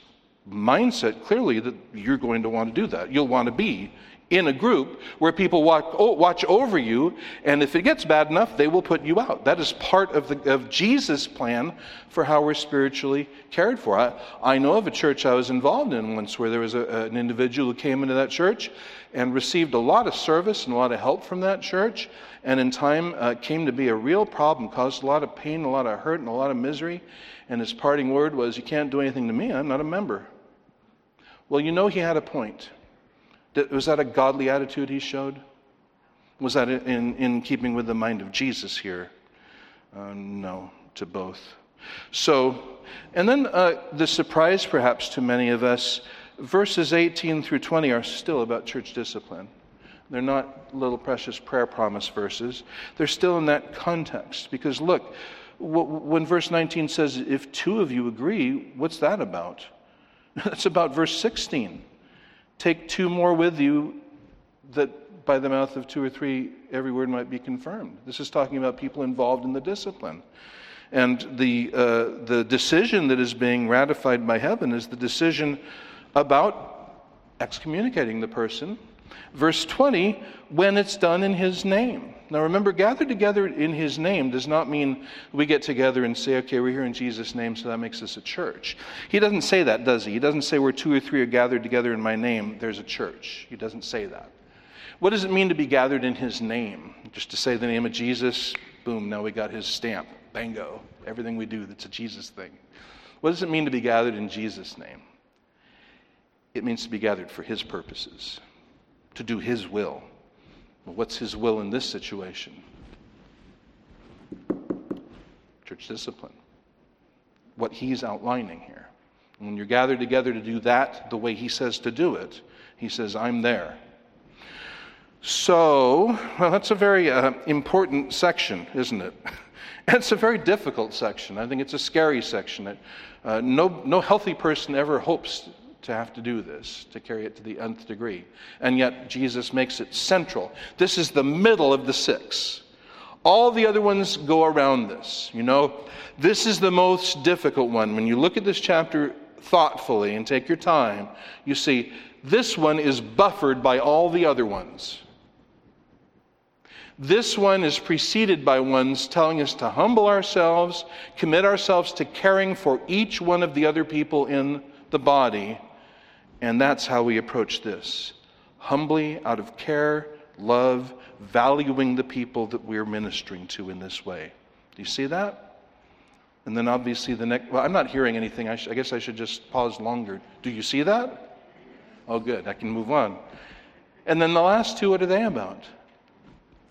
mindset clearly that you're going to want to do that. You'll want to be in a group where people watch, oh, watch over you, and if it gets bad enough, they will put you out. That is part of, the, of Jesus' plan for how we're spiritually cared for. I, I know of a church I was involved in once where there was a, an individual who came into that church and received a lot of service and a lot of help from that church, and in time uh, came to be a real problem, caused a lot of pain, a lot of hurt, and a lot of misery. And his parting word was, You can't do anything to me, I'm not a member. Well, you know, he had a point. Was that a godly attitude he showed? Was that in, in keeping with the mind of Jesus here? Uh, no, to both. So, and then uh, the surprise perhaps to many of us verses 18 through 20 are still about church discipline. They're not little precious prayer promise verses. They're still in that context. Because look, when verse 19 says, if two of you agree, what's that about? That's about verse 16. Take two more with you, that by the mouth of two or three, every word might be confirmed. This is talking about people involved in the discipline. And the, uh, the decision that is being ratified by heaven is the decision about excommunicating the person. Verse 20, when it's done in his name. Now remember, gathered together in his name does not mean we get together and say, okay, we're here in Jesus' name, so that makes us a church. He doesn't say that, does he? He doesn't say where two or three are gathered together in my name, there's a church. He doesn't say that. What does it mean to be gathered in his name? Just to say the name of Jesus, boom, now we got his stamp. Bango. Everything we do that's a Jesus thing. What does it mean to be gathered in Jesus' name? It means to be gathered for his purposes, to do his will. What's his will in this situation? Church discipline. What he's outlining here. When you're gathered together to do that the way he says to do it, he says, I'm there. So, well, that's a very uh, important section, isn't it? it's a very difficult section. I think it's a scary section. uh, no, no healthy person ever hopes to have to do this, to carry it to the nth degree. And yet, Jesus makes it central. This is the middle of the six. All the other ones go around this. You know, this is the most difficult one. When you look at this chapter thoughtfully and take your time, you see this one is buffered by all the other ones. This one is preceded by ones telling us to humble ourselves, commit ourselves to caring for each one of the other people in the body, and that's how we approach this humbly, out of care, love, valuing the people that we're ministering to in this way. Do you see that? And then obviously the next, well, I'm not hearing anything. I, sh- I guess I should just pause longer. Do you see that? Oh, good. I can move on. And then the last two, what are they about?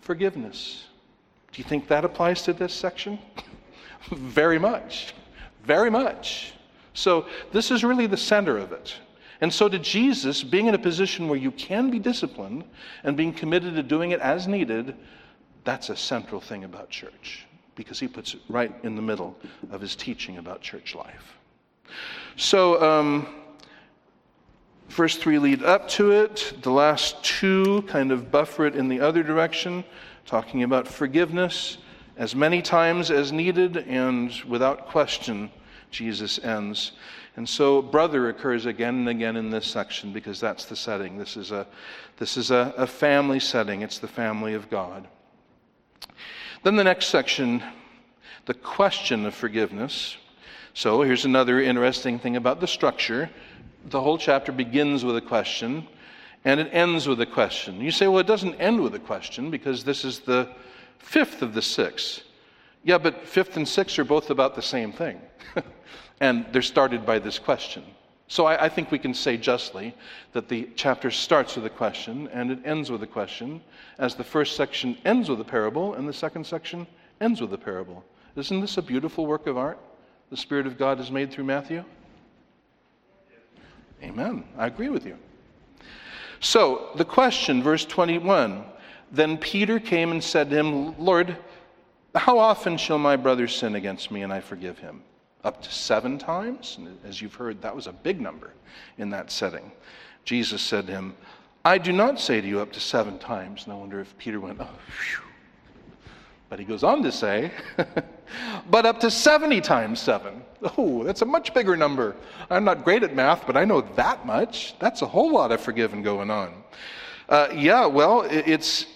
Forgiveness. Do you think that applies to this section? Very much. Very much. So, this is really the center of it. And so to Jesus, being in a position where you can be disciplined and being committed to doing it as needed, That's a central thing about church because he puts it right in the middle of his teaching about church life. So, um, first three lead up to it. The last two kind of buffer it in the other direction, talking about forgiveness as many times as needed and without question, Jesus ends. And so, brother occurs again and again in this section because that's the setting. This is a, this is a, a family setting, it's the family of God. Then the next section, the question of forgiveness. So, here's another interesting thing about the structure. The whole chapter begins with a question and it ends with a question. You say, well, it doesn't end with a question because this is the fifth of the six. Yeah, but fifth and sixth are both about the same thing. and they're started by this question. So I, I, think we can say justly that the chapter starts with a question and it ends with a question, as the first section ends with a parable and the second section ends with a parable. Isn't this a beautiful work of art the Spirit of God has made through Matthew? Amen. I agree with you. So, the question, verse 21 Then Peter came and said to him, Lord, how often shall my brother sin against me and I forgive him? Up to seven times? And as you've heard, that was a big number in that setting. Jesus said to him, I do not say to you up to seven times. I wonder if Peter went, oh, phew. But he goes on to say, but up to 70 times seven. Oh, that's a much bigger number. I'm not great at math, but I know that much. That's a whole lot of forgiving going on. Uh, yeah, well, it's,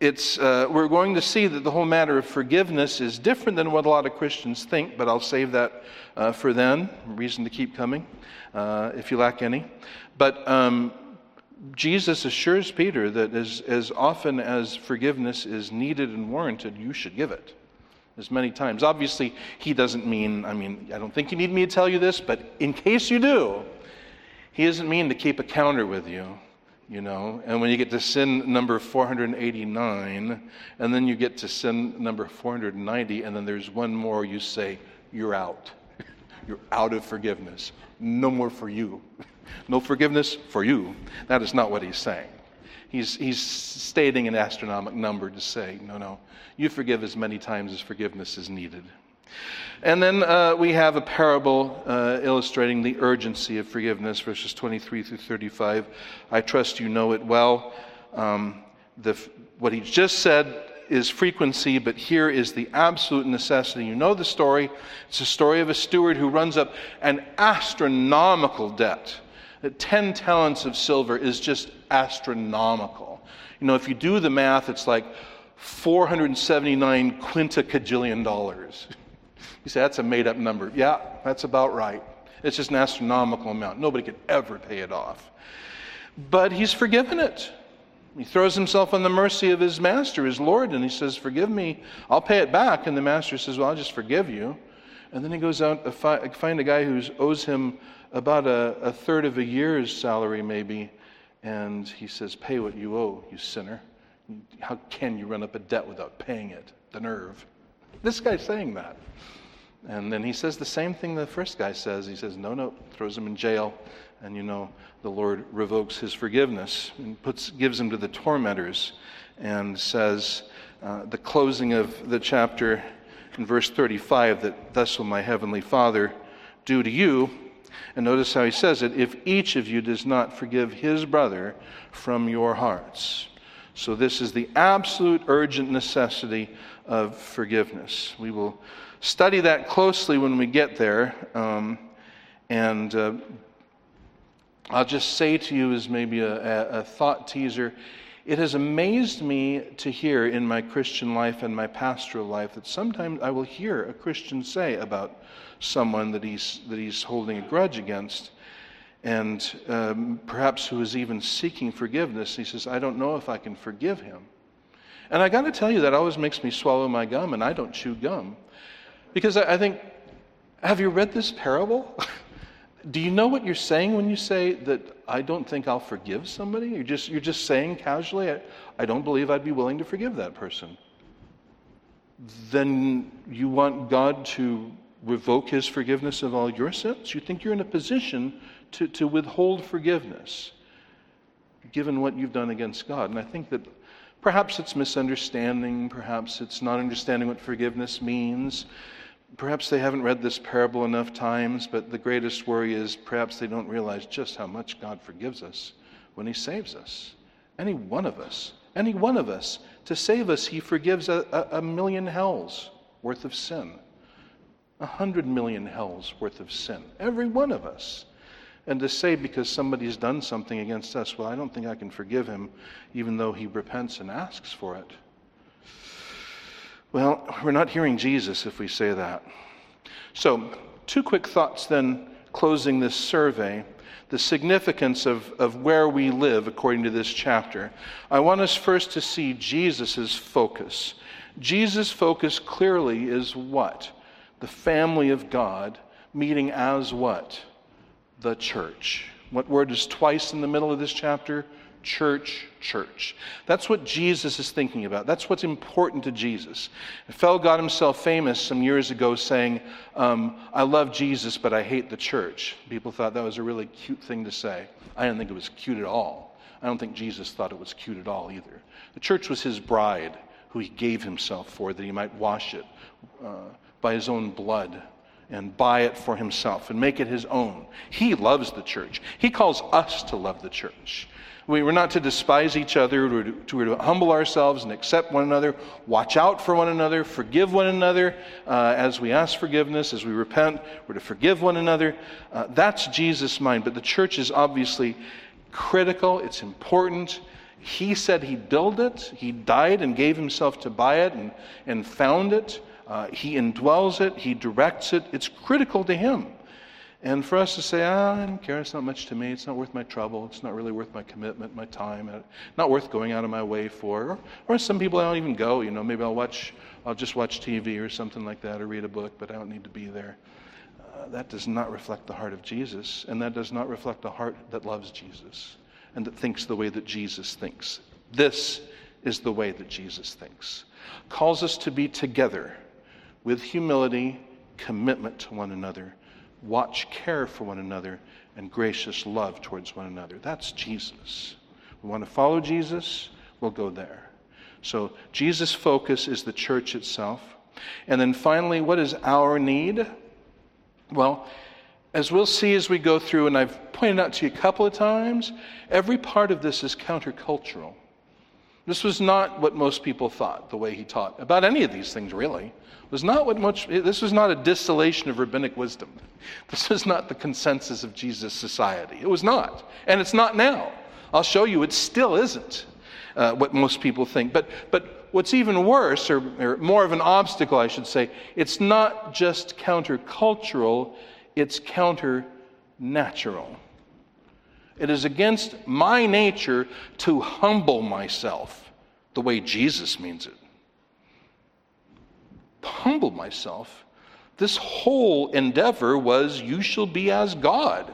it's, uh, we're going to see that the whole matter of forgiveness is different than what a lot of Christians think, but I'll save that uh, for then. Reason to keep coming, uh, if you lack any. But um, Jesus assures Peter that as, as often as forgiveness is needed and warranted, you should give it. As many times. Obviously, he doesn't mean, I mean, I don't think you need me to tell you this, but in case you do, he doesn't mean to keep a counter with you you know. And when you get to sin number 489, and then you get to sin number 490, and then there's one more, you say, You're out. You're out of forgiveness. No more for you. No forgiveness for you. That is not what he's saying. He's, he's stating an astronomical number to say, No, no, you forgive as many times as forgiveness is needed. And then uh, we have a parable uh, illustrating the urgency of forgiveness, verses 23 through 35. I trust you know it well. Um, the, what he just said is frequency, but here is the absolute necessity. You know the story. It's a story of a steward who runs up an astronomical debt. 10 talents of silver is just astronomical. You know, if you do the math, it's like 479 quinticajillion dollars. You say, that's a made up number. Yeah, that's about right. It's just an astronomical amount. Nobody could ever pay it off. But he's forgiven it. He throws himself on the mercy of his master, his Lord, and he says, Forgive me, I'll pay it back. And the master says, Well, I'll just forgive you. And then he goes out to find a guy who owes him about a, a third of a year's salary, maybe. And he says, Pay what you owe, you sinner. How can you run up a debt without paying it? The nerve. This guy's saying that. And then he says the same thing the first guy says. He says, no, no, throws him in jail. And you know, the Lord revokes his forgiveness and puts, gives him to the tormentors and says, uh, the closing of the chapter in verse 35 that thus will my heavenly Father do to you. And notice how he says it if each of you does not forgive his brother from your hearts. So, this is the absolute urgent necessity of forgiveness. We will study that closely when we get there. Um, and uh, I'll just say to you, as maybe a, a thought teaser, it has amazed me to hear in my Christian life and my pastoral life that sometimes I will hear a Christian say about someone that he's, that he's holding a grudge against, and um, perhaps who is even seeking forgiveness. He says, I don't know if I can forgive him. And I got to tell you, that always makes me swallow my gum, and I don't chew gum. Because I think, have you read this parable? Do you know what you're saying when you say that I don't think I'll forgive somebody? You're just, you're just saying casually, I, I don't believe I'd be willing to forgive that person. Then you want God to revoke his forgiveness of all your sins? You think you're in a position to, to withhold forgiveness given what you've done against God. And I think that Perhaps it's misunderstanding, perhaps it's not understanding what forgiveness means. Perhaps they haven't read this parable enough times, but the greatest worry is perhaps they don't realize just how much God forgives us when He saves us. Any one of us, any one of us, to save us, He forgives a, a, a million hells worth of sin, a hundred million hells worth of sin, every one of us. And to say because somebody's done something against us, well, I don't think I can forgive him, even though he repents and asks for it. Well, we're not hearing Jesus if we say that. So, two quick thoughts then, closing this survey the significance of, of where we live according to this chapter. I want us first to see Jesus' focus. Jesus' focus clearly is what? The family of God meeting as what? The church. What word is twice in the middle of this chapter? Church, church. That's what Jesus is thinking about. That's what's important to Jesus. A fellow got himself famous some years ago saying, um, I love Jesus, but I hate the church. People thought that was a really cute thing to say. I didn't think it was cute at all. I don't think Jesus thought it was cute at all either. The church was his bride, who he gave himself for, that he might wash it uh, by his own blood and buy it for himself and make it his own. He loves the church. He calls us to love the church. We were not to despise each other, We're to, we were to humble ourselves and accept one another, watch out for one another, forgive one another uh, as we ask forgiveness, as we repent. We're to forgive one another. Uh, that's Jesus' mind. But the church is obviously critical, it's important. He said he built it, he died and gave himself to buy it and, and found it. Uh, he indwells it, he directs it. It's critical to him. And for us to say, ah, I don't care, it's not much to me, it's not worth my trouble, it's not really worth my commitment, my time, uh, not worth going out of my way for. Or, or some people I don't even go, you know, maybe I'll watch, I'll just watch TV or something like that or read a book, but I don't need to be there. Uh, that does not reflect the heart of Jesus, and that does not reflect a heart that loves Jesus and that thinks the way that Jesus thinks. This is the way that Jesus thinks. Calls us to be together with humility, commitment to one another watch care for one another, and gracious love towards one another. That's Jesus. We want to follow Jesus, we'll go there. So, Jesus' focus is the church itself. And then finally, what is our need? Well, as we'll see as we go through, and I've pointed out to you a couple of times, every part of this is countercultural. This was not what most people thought, the way he taught about any of these things, really was not what much, this was not a distillation of rabbinic wisdom. This was not the consensus of Jesus' society. It was not. And it's not now. I'll show you it still isn't uh, what most people think. But, but what's even worse, or, or more of an obstacle, I should say, it's not just countercultural, it's counter natural. It is against my nature to humble myself the way Jesus means it humble myself, this whole endeavor was, You shall be as God.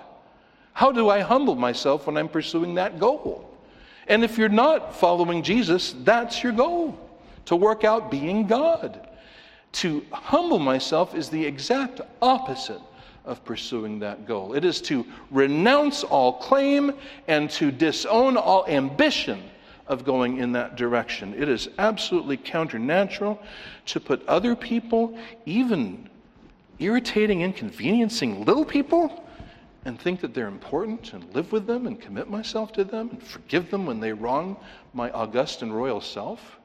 How do I humble myself when I'm pursuing that goal? And if you're not following Jesus, that's your goal to work out being God. To humble myself is the exact opposite of pursuing that goal. It is to renounce all claim and to disown all ambition of going in that direction. It is absolutely counternatural to put other people, even irritating, inconveniencing little people, and think that they're important and live with them and commit myself to them and forgive them when they wrong my august and royal self.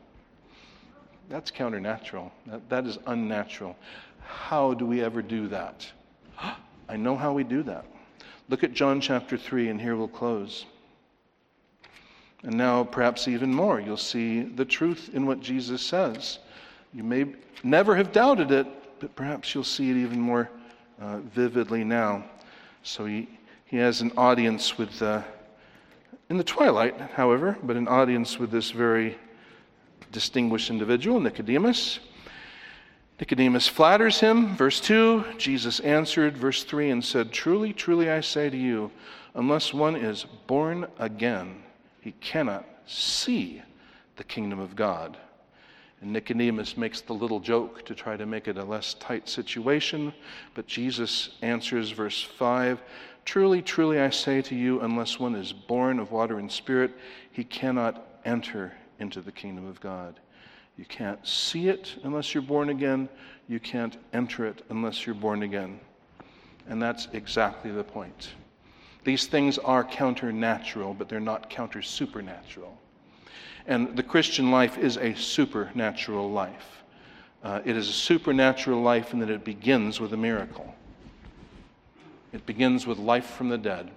That's counternatural. That, that is unnatural. How do we ever do that? I know how we do that. Look at John chapter 3, and here we'll close. And now, perhaps even more, you'll see the truth in what Jesus says. You may never have doubted it, but perhaps you'll see it even more uh, vividly now. So he, he has an audience with, uh, in the twilight, however, but an audience with this very distinguished individual, Nicodemus. Nicodemus flatters him. Verse 2 Jesus answered, verse 3, and said, Truly, truly, I say to you, unless one is born again, he cannot see the kingdom of God. And Nicodemus makes the little joke to try to make it a less tight situation, but Jesus answers, verse 5 Truly, truly, I say to you, unless one is born of water and spirit, he cannot enter into the kingdom of God. You can't see it unless you're born again. You can't enter it unless you're born again. And that's exactly the point. These things are counter-natural, but they're not counter supernatural. And the Christian life is a supernatural life. Uh, it is a supernatural life in that it begins with a miracle. It begins with life from the dead.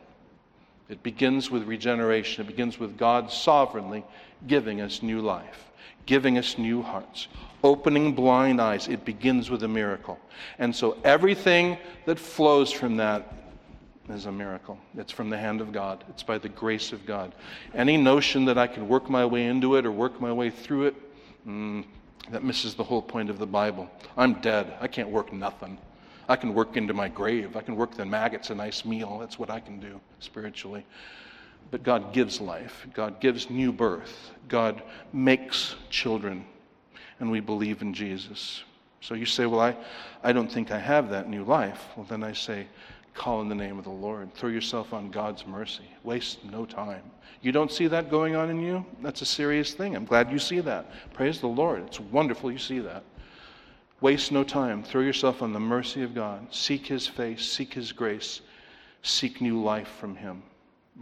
It begins with regeneration. It begins with God sovereignly giving us new life, giving us new hearts, opening blind eyes. It begins with a miracle. And so everything that flows from that is a miracle. It's from the hand of God, it's by the grace of God. Any notion that I can work my way into it or work my way through it, mm, that misses the whole point of the Bible. I'm dead. I can't work nothing. I can work into my grave. I can work the maggots a nice meal. That's what I can do spiritually. But God gives life, God gives new birth, God makes children, and we believe in Jesus. So you say, Well, I, I don't think I have that new life. Well, then I say, Call in the name of the Lord. Throw yourself on God's mercy. Waste no time. You don't see that going on in you? That's a serious thing. I'm glad you see that. Praise the Lord. It's wonderful you see that. Waste no time. Throw yourself on the mercy of God. Seek His face, seek His grace, seek new life from Him.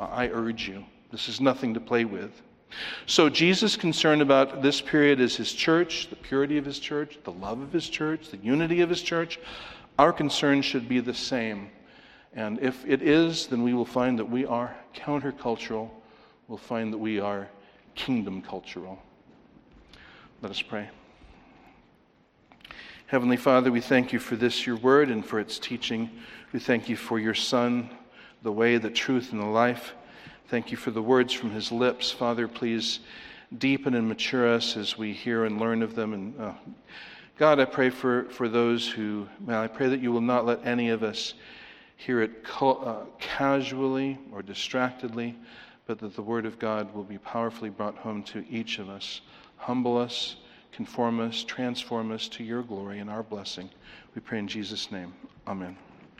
I urge you. This is nothing to play with. So, Jesus' concern about this period is His church, the purity of His church, the love of His church, the unity of His church. Our concern should be the same. And if it is, then we will find that we are countercultural. We'll find that we are kingdom cultural. Let us pray. Heavenly Father, we thank you for this, your word, and for its teaching. We thank you for your Son, the way, the truth, and the life. Thank you for the words from his lips. Father, please deepen and mature us as we hear and learn of them. And uh, God, I pray for, for those who, man, I pray that you will not let any of us hear it co- uh, casually or distractedly, but that the word of God will be powerfully brought home to each of us. Humble us conform us, transform us to your glory and our blessing. We pray in Jesus' name. Amen.